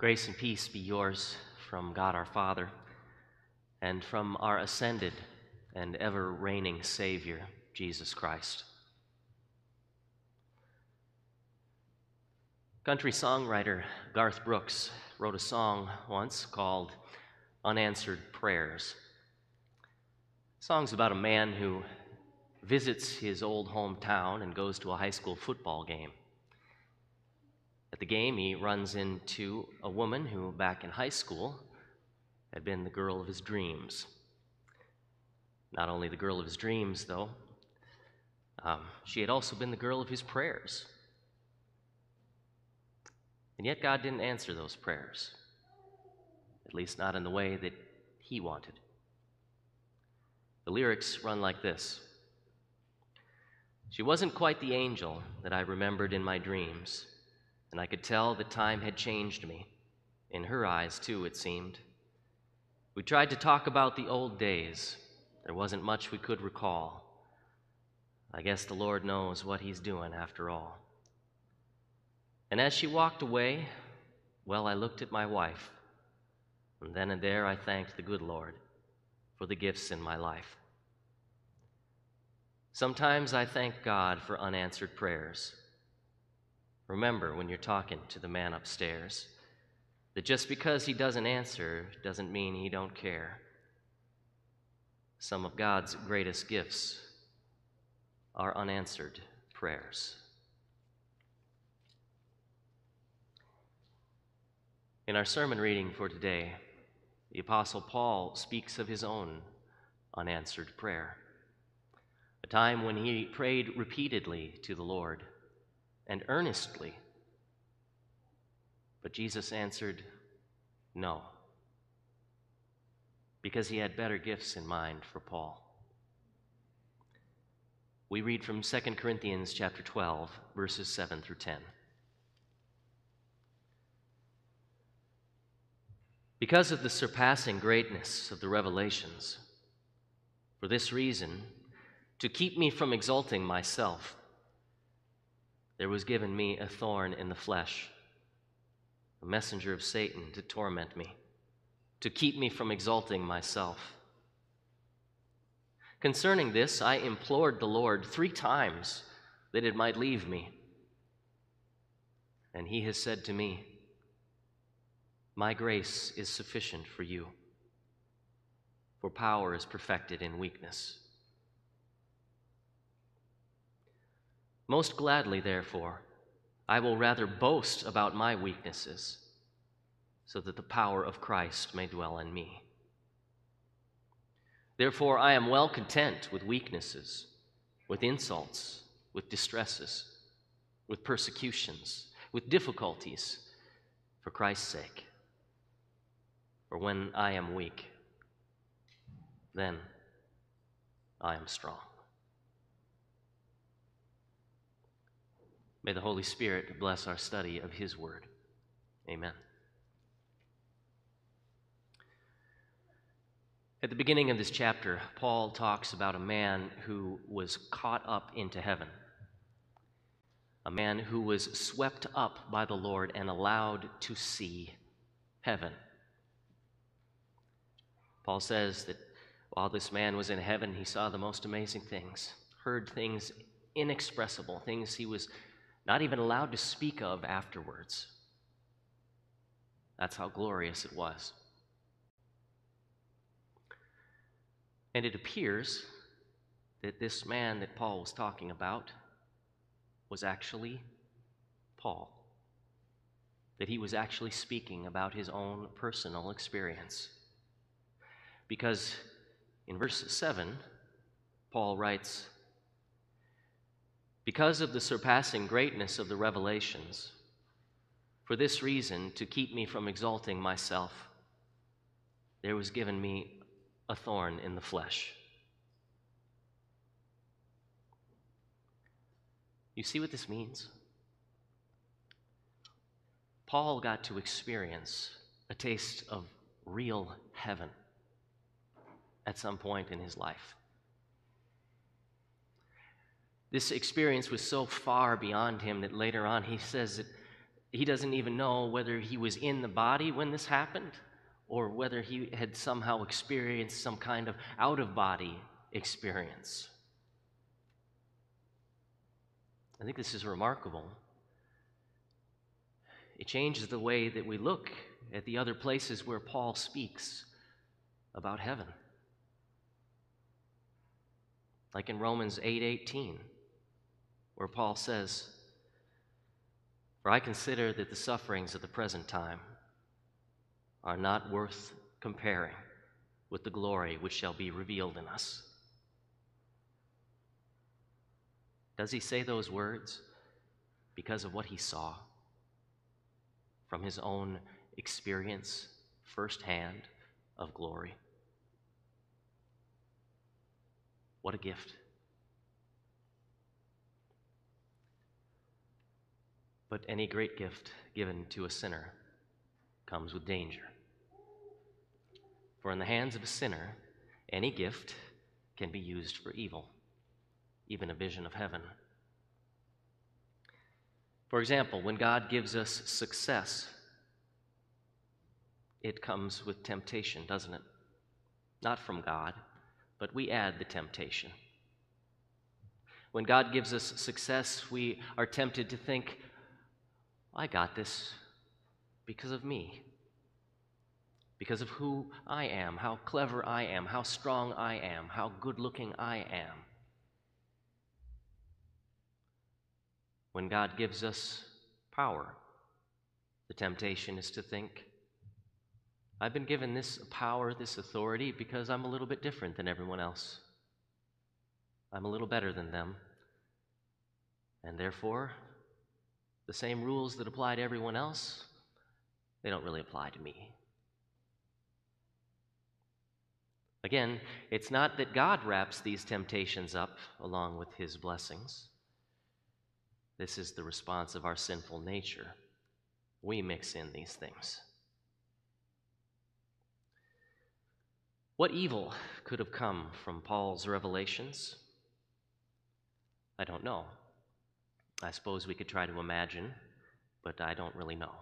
Grace and peace be yours from God our Father and from our ascended and ever reigning Savior, Jesus Christ. Country songwriter Garth Brooks wrote a song once called Unanswered Prayers. The song's about a man who visits his old hometown and goes to a high school football game. At the game, he runs into a woman who, back in high school, had been the girl of his dreams. Not only the girl of his dreams, though, um, she had also been the girl of his prayers. And yet, God didn't answer those prayers, at least not in the way that he wanted. The lyrics run like this She wasn't quite the angel that I remembered in my dreams and I could tell that time had changed me. In her eyes, too, it seemed. We tried to talk about the old days. There wasn't much we could recall. I guess the Lord knows what He's doing after all. And as she walked away, well, I looked at my wife, and then and there I thanked the good Lord for the gifts in my life. Sometimes I thank God for unanswered prayers. Remember when you're talking to the man upstairs that just because he doesn't answer doesn't mean he don't care. Some of God's greatest gifts are unanswered prayers. In our sermon reading for today, the Apostle Paul speaks of his own unanswered prayer, a time when he prayed repeatedly to the Lord and earnestly. But Jesus answered, No, because he had better gifts in mind for Paul. We read from 2 Corinthians chapter 12, verses 7 through 10. Because of the surpassing greatness of the revelations, for this reason, to keep me from exalting myself, there was given me a thorn in the flesh, a messenger of Satan to torment me, to keep me from exalting myself. Concerning this, I implored the Lord three times that it might leave me. And he has said to me, My grace is sufficient for you, for power is perfected in weakness. Most gladly, therefore, I will rather boast about my weaknesses, so that the power of Christ may dwell in me. Therefore, I am well content with weaknesses, with insults, with distresses, with persecutions, with difficulties, for Christ's sake. For when I am weak, then I am strong. May the Holy Spirit bless our study of His Word. Amen. At the beginning of this chapter, Paul talks about a man who was caught up into heaven, a man who was swept up by the Lord and allowed to see heaven. Paul says that while this man was in heaven, he saw the most amazing things, heard things inexpressible, things he was not even allowed to speak of afterwards. That's how glorious it was. And it appears that this man that Paul was talking about was actually Paul. That he was actually speaking about his own personal experience. Because in verse 7, Paul writes, because of the surpassing greatness of the revelations. For this reason, to keep me from exalting myself, there was given me a thorn in the flesh. You see what this means? Paul got to experience a taste of real heaven at some point in his life. This experience was so far beyond him that later on he says that he doesn't even know whether he was in the body when this happened or whether he had somehow experienced some kind of out of body experience. I think this is remarkable. It changes the way that we look at the other places where Paul speaks about heaven. Like in Romans 8:18, 8, where Paul says, "For I consider that the sufferings of the present time are not worth comparing with the glory which shall be revealed in us." Does he say those words because of what he saw from his own experience firsthand of glory? What a gift. But any great gift given to a sinner comes with danger. For in the hands of a sinner, any gift can be used for evil even a vision of heaven. For example, when God gives us success, it comes with temptation, doesn't it? Not from God, but we add the temptation. When God gives us success, we are tempted to think, I got this because of me, because of who I am, how clever I am, how strong I am, how good looking I am. When God gives us power, the temptation is to think, I've been given this power, this authority, because I'm a little bit different than everyone else. I'm a little better than them. And therefore, the same rules that apply to everyone else, they don't really apply to me. Again, it's not that God wraps these temptations up along with his blessings. This is the response of our sinful nature. We mix in these things. What evil could have come from Paul's revelations? I don't know. I suppose we could try to imagine, but I don't really know.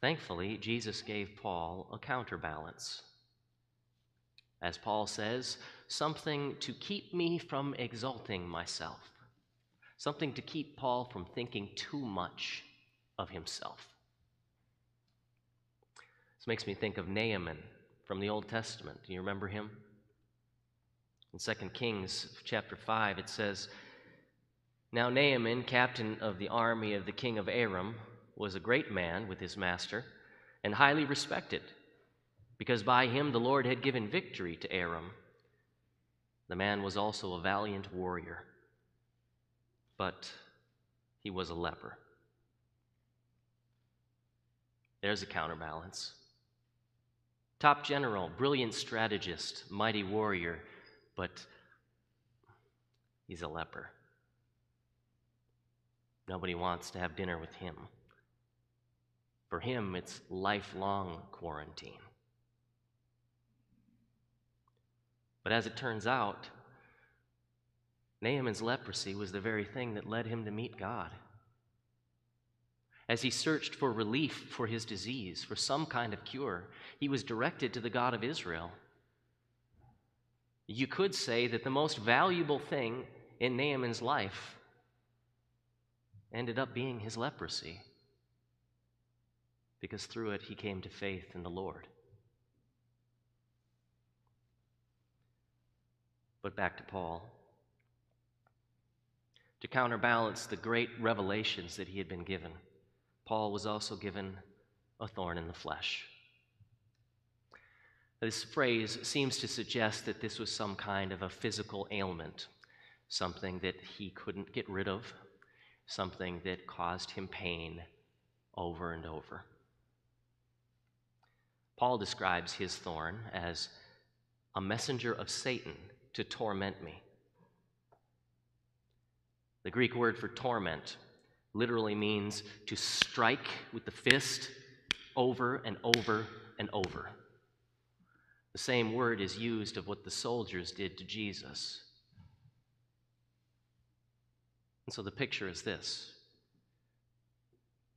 Thankfully, Jesus gave Paul a counterbalance. As Paul says, something to keep me from exalting myself something to keep Paul from thinking too much of himself. This makes me think of Naaman from the Old Testament. Do you remember him? In 2 Kings chapter 5, it says, Now Naaman, captain of the army of the king of Aram, was a great man with his master and highly respected, because by him the Lord had given victory to Aram. The man was also a valiant warrior but he was a leper. There's a counterbalance. Top general, brilliant strategist, mighty warrior, but he's a leper. Nobody wants to have dinner with him. For him, it's lifelong quarantine. But as it turns out, Naaman's leprosy was the very thing that led him to meet God. As he searched for relief for his disease, for some kind of cure, he was directed to the God of Israel. You could say that the most valuable thing in Naaman's life ended up being his leprosy, because through it he came to faith in the Lord. But back to Paul to counterbalance the great revelations that he had been given, Paul was also given a thorn in the flesh. This phrase seems to suggest that this was some kind of a physical ailment, something that he couldn't get rid of, something that caused him pain over and over. Paul describes his thorn as a messenger of Satan to torment me. The Greek word for torment literally means to strike with the fist over and over and over. The same word is used of what the soldiers did to Jesus. And so the picture is this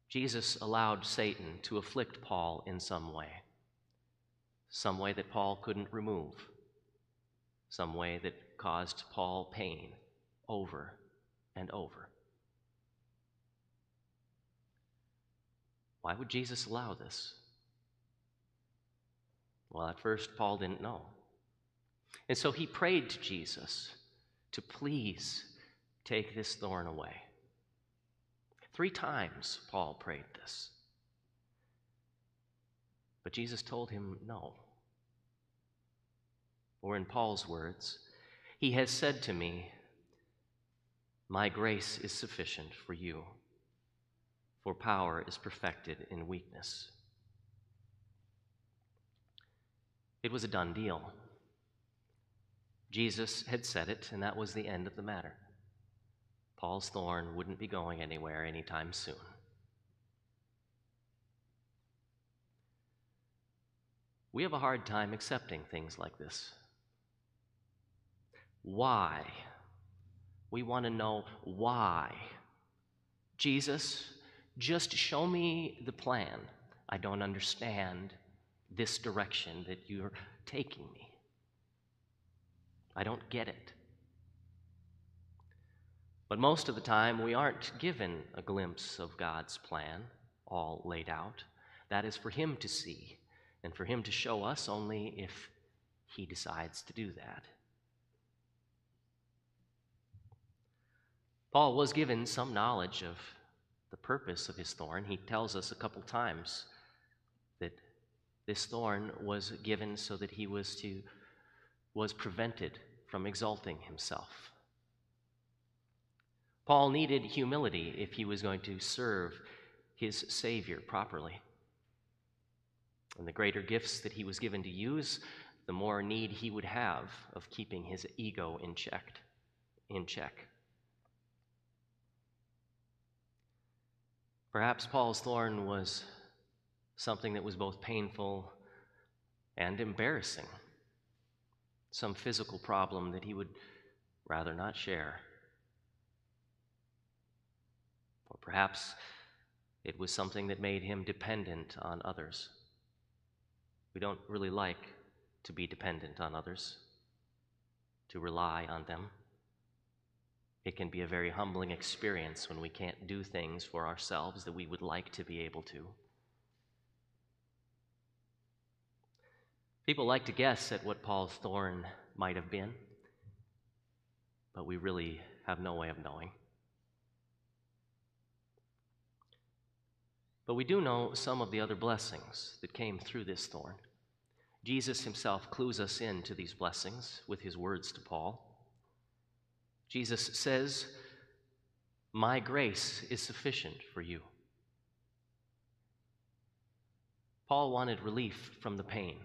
Jesus allowed Satan to afflict Paul in some way, some way that Paul couldn't remove, some way that caused Paul pain over and over. Why would Jesus allow this? Well, at first, Paul didn't know. And so he prayed to Jesus to please take this thorn away. Three times Paul prayed this. But Jesus told him no. Or in Paul's words, He has said to me, My grace is sufficient for you, for power is perfected in weakness. It was a done deal. Jesus had said it, and that was the end of the matter. Paul's thorn wouldn't be going anywhere anytime soon. We have a hard time accepting things like this. Why? We want to know why. Jesus, just show me the plan. I don't understand this direction that you're taking me. I don't get it. But most of the time, we aren't given a glimpse of God's plan all laid out. That is for Him to see and for Him to show us only if He decides to do that. Paul was given some knowledge of the purpose of his thorn. He tells us a couple times that this thorn was given so that he was to was prevented from exalting himself. Paul needed humility if he was going to serve his Savior properly. And the greater gifts that he was given to use, the more need he would have of keeping his ego in check. In check. Perhaps Paul's thorn was something that was both painful and embarrassing some physical problem that he would rather not share. Or perhaps it was something that made him dependent on others. We don't really like to be dependent on others, to rely on them. It can be a very humbling experience when we can't do things for ourselves that we would like to be able to. People like to guess at what Paul's thorn might have been, but we really have no way of knowing. But we do know some of the other blessings that came through this thorn. Jesus himself clues us in to these blessings with his words to Paul. Jesus says, My grace is sufficient for you. Paul wanted relief from the pain.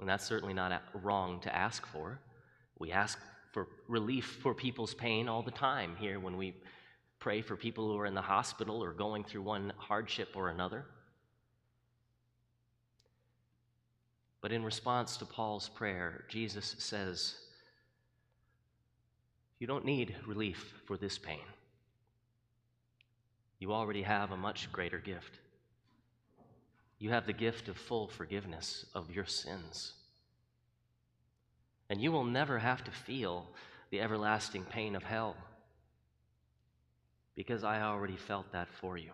And that's certainly not wrong to ask for. We ask for relief for people's pain all the time here when we pray for people who are in the hospital or going through one hardship or another. But in response to Paul's prayer, Jesus says, You don't need relief for this pain. You already have a much greater gift. You have the gift of full forgiveness of your sins. And you will never have to feel the everlasting pain of hell because I already felt that for you.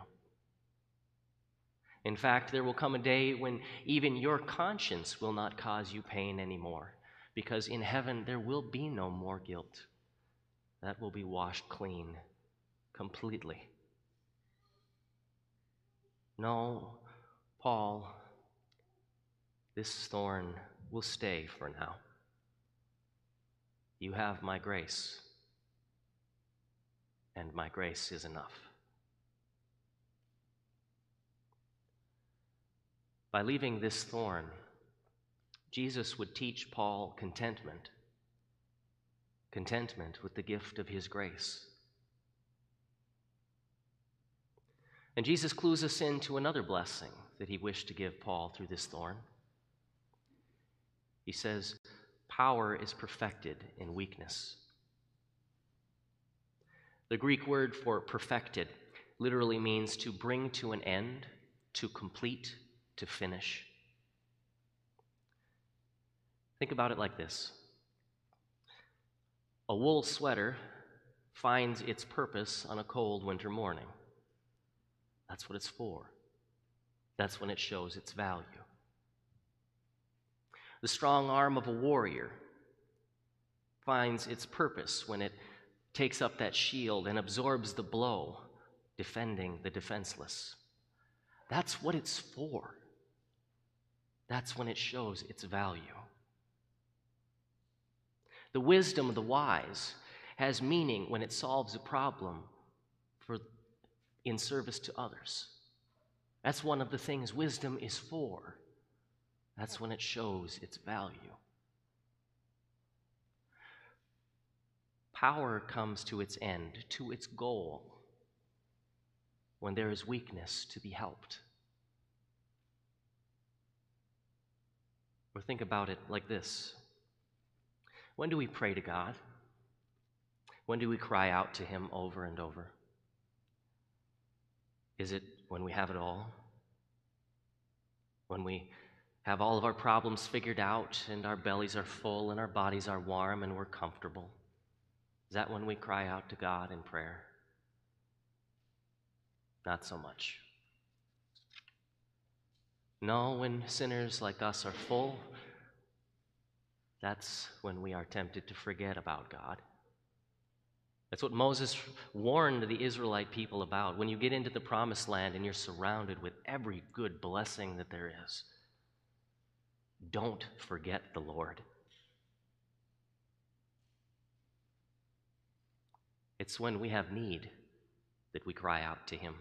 In fact, there will come a day when even your conscience will not cause you pain anymore because in heaven there will be no more guilt. That will be washed clean completely. No, Paul, this thorn will stay for now. You have my grace, and my grace is enough. By leaving this thorn, Jesus would teach Paul contentment, contentment with the gift of his grace. And Jesus clues us into another blessing that he wished to give Paul through this thorn. He says, Power is perfected in weakness. The Greek word for perfected literally means to bring to an end, to complete, to finish. Think about it like this a wool sweater finds its purpose on a cold winter morning. That's what it's for. That's when it shows its value. The strong arm of a warrior finds its purpose when it takes up that shield and absorbs the blow, defending the defenseless. That's what it's for. That's when it shows its value. The wisdom of the wise has meaning when it solves a problem for, in service to others. That's one of the things wisdom is for. That's when it shows its value. Power comes to its end, to its goal, when there is weakness to be helped. Or think about it like this When do we pray to God? When do we cry out to Him over and over? Is it when we have it all? When we have all of our problems figured out and our bellies are full and our bodies are warm and we're comfortable? Is that when we cry out to God in prayer? Not so much. No, when sinners like us are full, that's when we are tempted to forget about God. That's what Moses warned the Israelite people about. When you get into the promised land and you're surrounded with every good blessing that there is, don't forget the Lord. It's when we have need that we cry out to Him.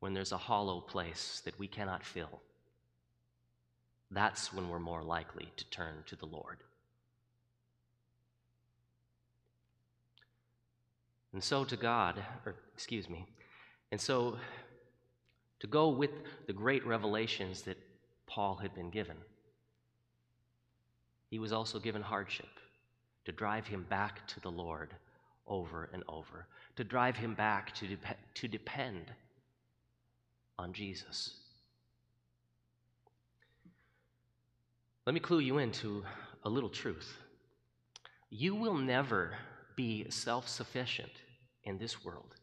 When there's a hollow place that we cannot fill, that's when we're more likely to turn to the Lord. And so to God, or excuse me, and so to go with the great revelations that Paul had been given, he was also given hardship to drive him back to the Lord over and over, to drive him back to, to depend on Jesus. Let me clue you into a little truth. You will never be self sufficient in this world.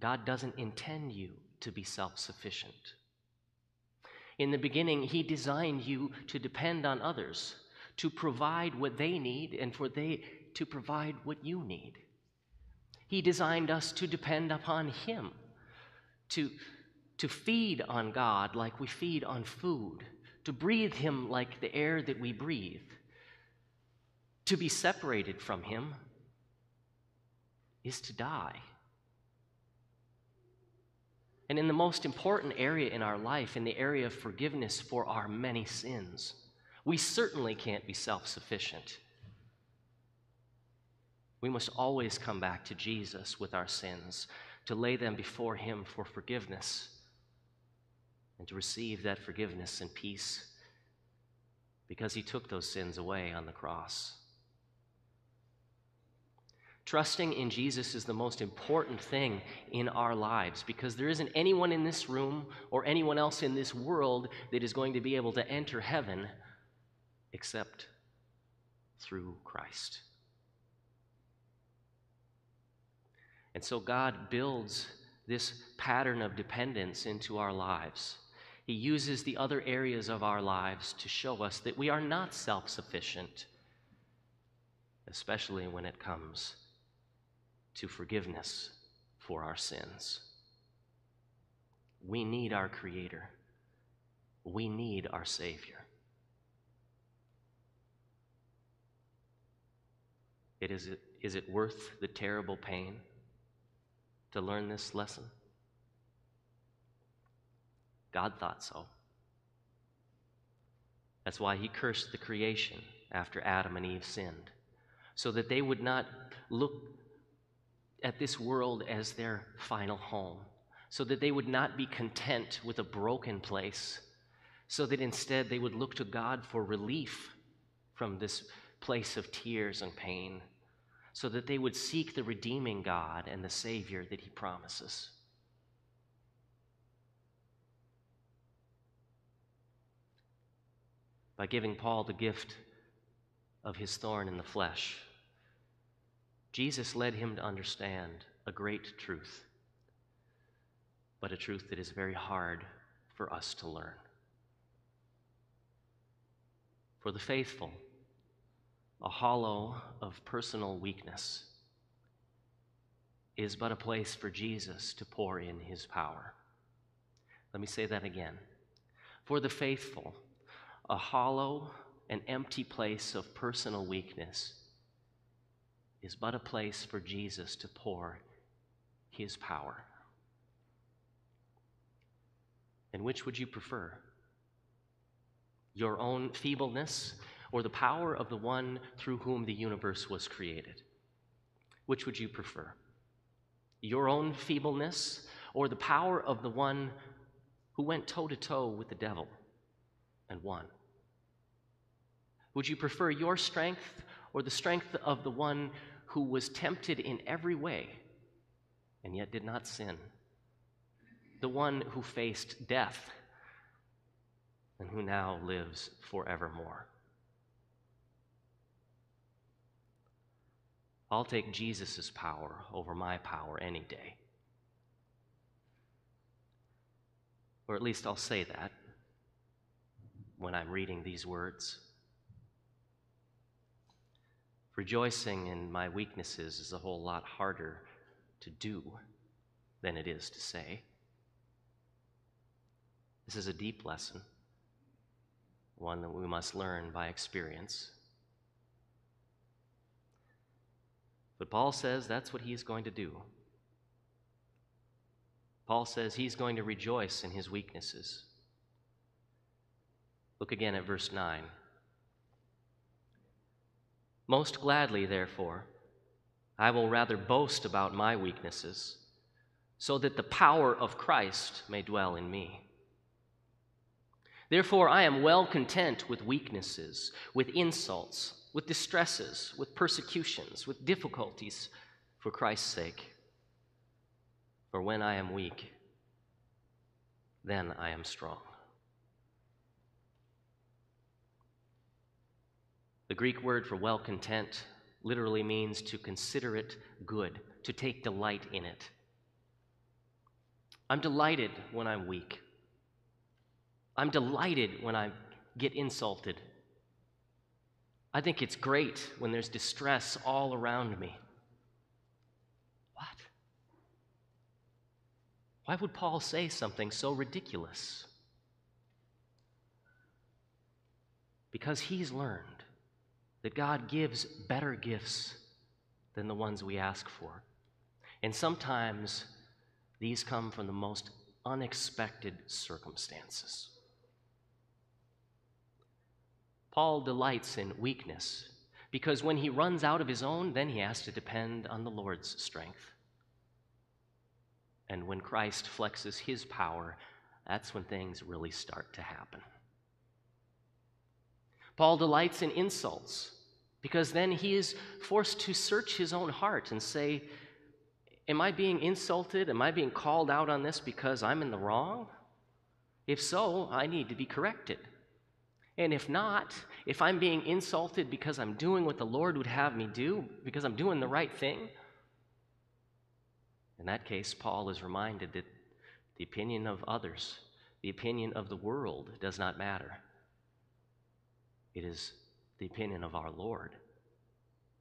God doesn't intend you to be self sufficient. In the beginning, He designed you to depend on others, to provide what they need, and for they to provide what you need. He designed us to depend upon Him, to, to feed on God like we feed on food, to breathe Him like the air that we breathe. To be separated from Him is to die. And in the most important area in our life, in the area of forgiveness for our many sins, we certainly can't be self sufficient. We must always come back to Jesus with our sins, to lay them before Him for forgiveness, and to receive that forgiveness and peace because He took those sins away on the cross. Trusting in Jesus is the most important thing in our lives because there isn't anyone in this room or anyone else in this world that is going to be able to enter heaven except through Christ. And so God builds this pattern of dependence into our lives. He uses the other areas of our lives to show us that we are not self sufficient, especially when it comes to forgiveness for our sins. We need our Creator, we need our Savior. It is, is it worth the terrible pain? To learn this lesson? God thought so. That's why he cursed the creation after Adam and Eve sinned, so that they would not look at this world as their final home, so that they would not be content with a broken place, so that instead they would look to God for relief from this place of tears and pain so that they would seek the redeeming God and the Savior that he promises. By giving Paul the gift of his thorn in the flesh, Jesus led him to understand a great truth, but a truth that is very hard for us to learn. For the faithful, a hollow of personal weakness is but a place for Jesus to pour in his power. Let me say that again. For the faithful, a hollow and empty place of personal weakness is but a place for Jesus to pour his power. And which would you prefer? Your own feebleness or the power of the one through whom the universe was created? Which would you prefer? Your own feebleness or the power of the one who went toe to toe with the devil and won? Would you prefer your strength or the strength of the one who was tempted in every way and yet did not sin? The one who faced death and who now lives forevermore. I'll take Jesus' power over my power any day. Or at least I'll say that when I'm reading these words. Rejoicing in my weaknesses is a whole lot harder to do than it is to say. This is a deep lesson, one that we must learn by experience. But Paul says that's what he's going to do. Paul says he's going to rejoice in his weaknesses. Look again at verse 9. Most gladly, therefore, I will rather boast about my weaknesses, so that the power of Christ may dwell in me. Therefore, I am well content with weaknesses, with insults with distresses, with persecutions, with difficulties for Christ's sake. For when I am weak, then I am strong. The Greek word for well content literally means to consider it good, to take delight in it. I'm delighted when I'm weak. I'm delighted when I get insulted I think it's great when there's distress all around me. What? Why would Paul say something so ridiculous? Because he's learned that God gives better gifts than the ones we ask for. And sometimes these come from the most unexpected circumstances. Paul delights in weakness because when he runs out of his own, then he has to depend on the Lord's strength. And when Christ flexes his power, that's when things really start to happen. Paul delights in insults because then he is forced to search his own heart and say, Am I being insulted? Am I being called out on this because I'm in the wrong? If so, I need to be corrected. And if not, if I'm being insulted because I'm doing what the Lord would have me do, because I'm doing the right thing, in that case, Paul is reminded that the opinion of others, the opinion of the world does not matter. It is the opinion of our Lord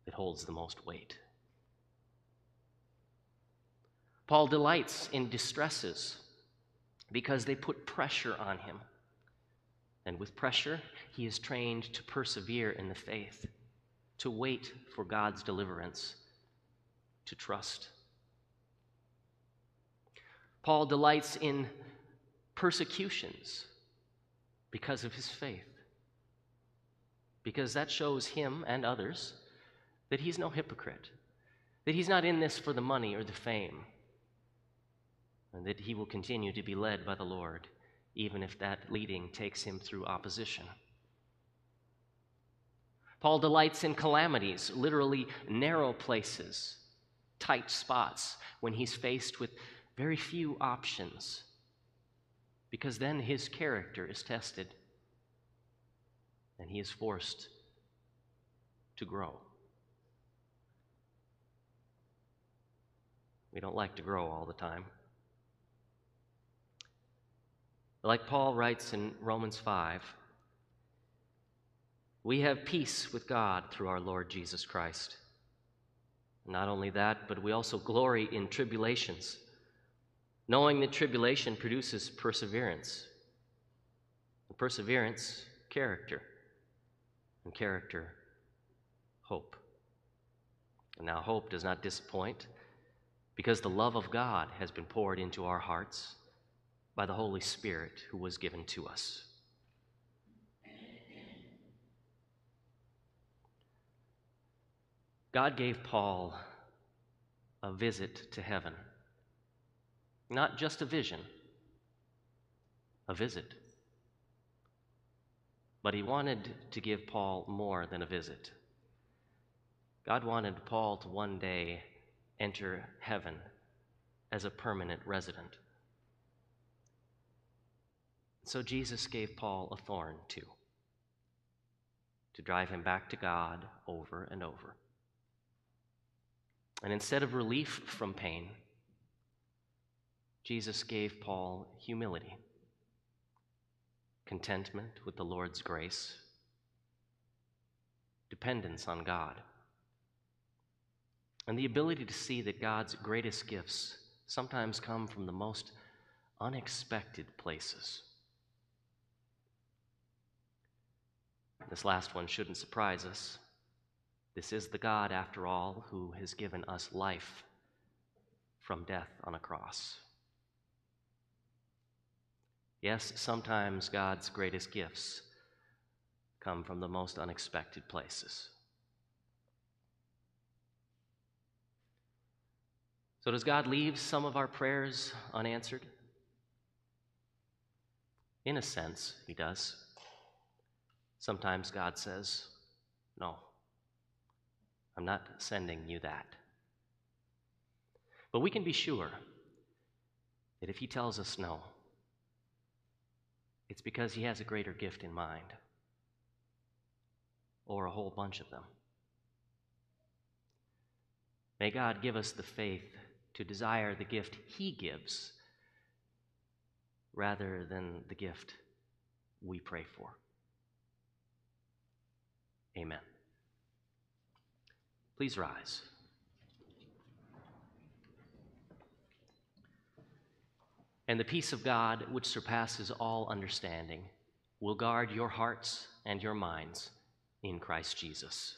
that holds the most weight. Paul delights in distresses because they put pressure on him. And with pressure, he is trained to persevere in the faith, to wait for God's deliverance, to trust. Paul delights in persecutions because of his faith, because that shows him and others that he's no hypocrite, that he's not in this for the money or the fame, and that he will continue to be led by the Lord even if that leading takes him through opposition. Paul delights in calamities, literally narrow places, tight spots, when he's faced with very few options, because then his character is tested and he is forced to grow. We don't like to grow all the time. Like Paul writes in Romans 5, we have peace with God through our Lord Jesus Christ. Not only that, but we also glory in tribulations, knowing that tribulation produces perseverance. And perseverance, character. And character, hope. And now, hope does not disappoint because the love of God has been poured into our hearts by the Holy Spirit who was given to us. God gave Paul a visit to heaven. Not just a vision, a visit. But he wanted to give Paul more than a visit. God wanted Paul to one day enter heaven as a permanent resident. So Jesus gave Paul a thorn too, to drive him back to God over and over. And instead of relief from pain, Jesus gave Paul humility, contentment with the Lord's grace, dependence on God, and the ability to see that God's greatest gifts sometimes come from the most unexpected places. This last one shouldn't surprise us. This is the God, after all, who has given us life from death on a cross. Yes, sometimes God's greatest gifts come from the most unexpected places. So, does God leave some of our prayers unanswered? In a sense, He does. Sometimes God says, No. I'm not sending you that. But we can be sure that if He tells us no, it's because He has a greater gift in mind, or a whole bunch of them. May God give us the faith to desire the gift He gives rather than the gift we pray for. Amen. Please rise. And the peace of God, which surpasses all understanding, will guard your hearts and your minds in Christ Jesus.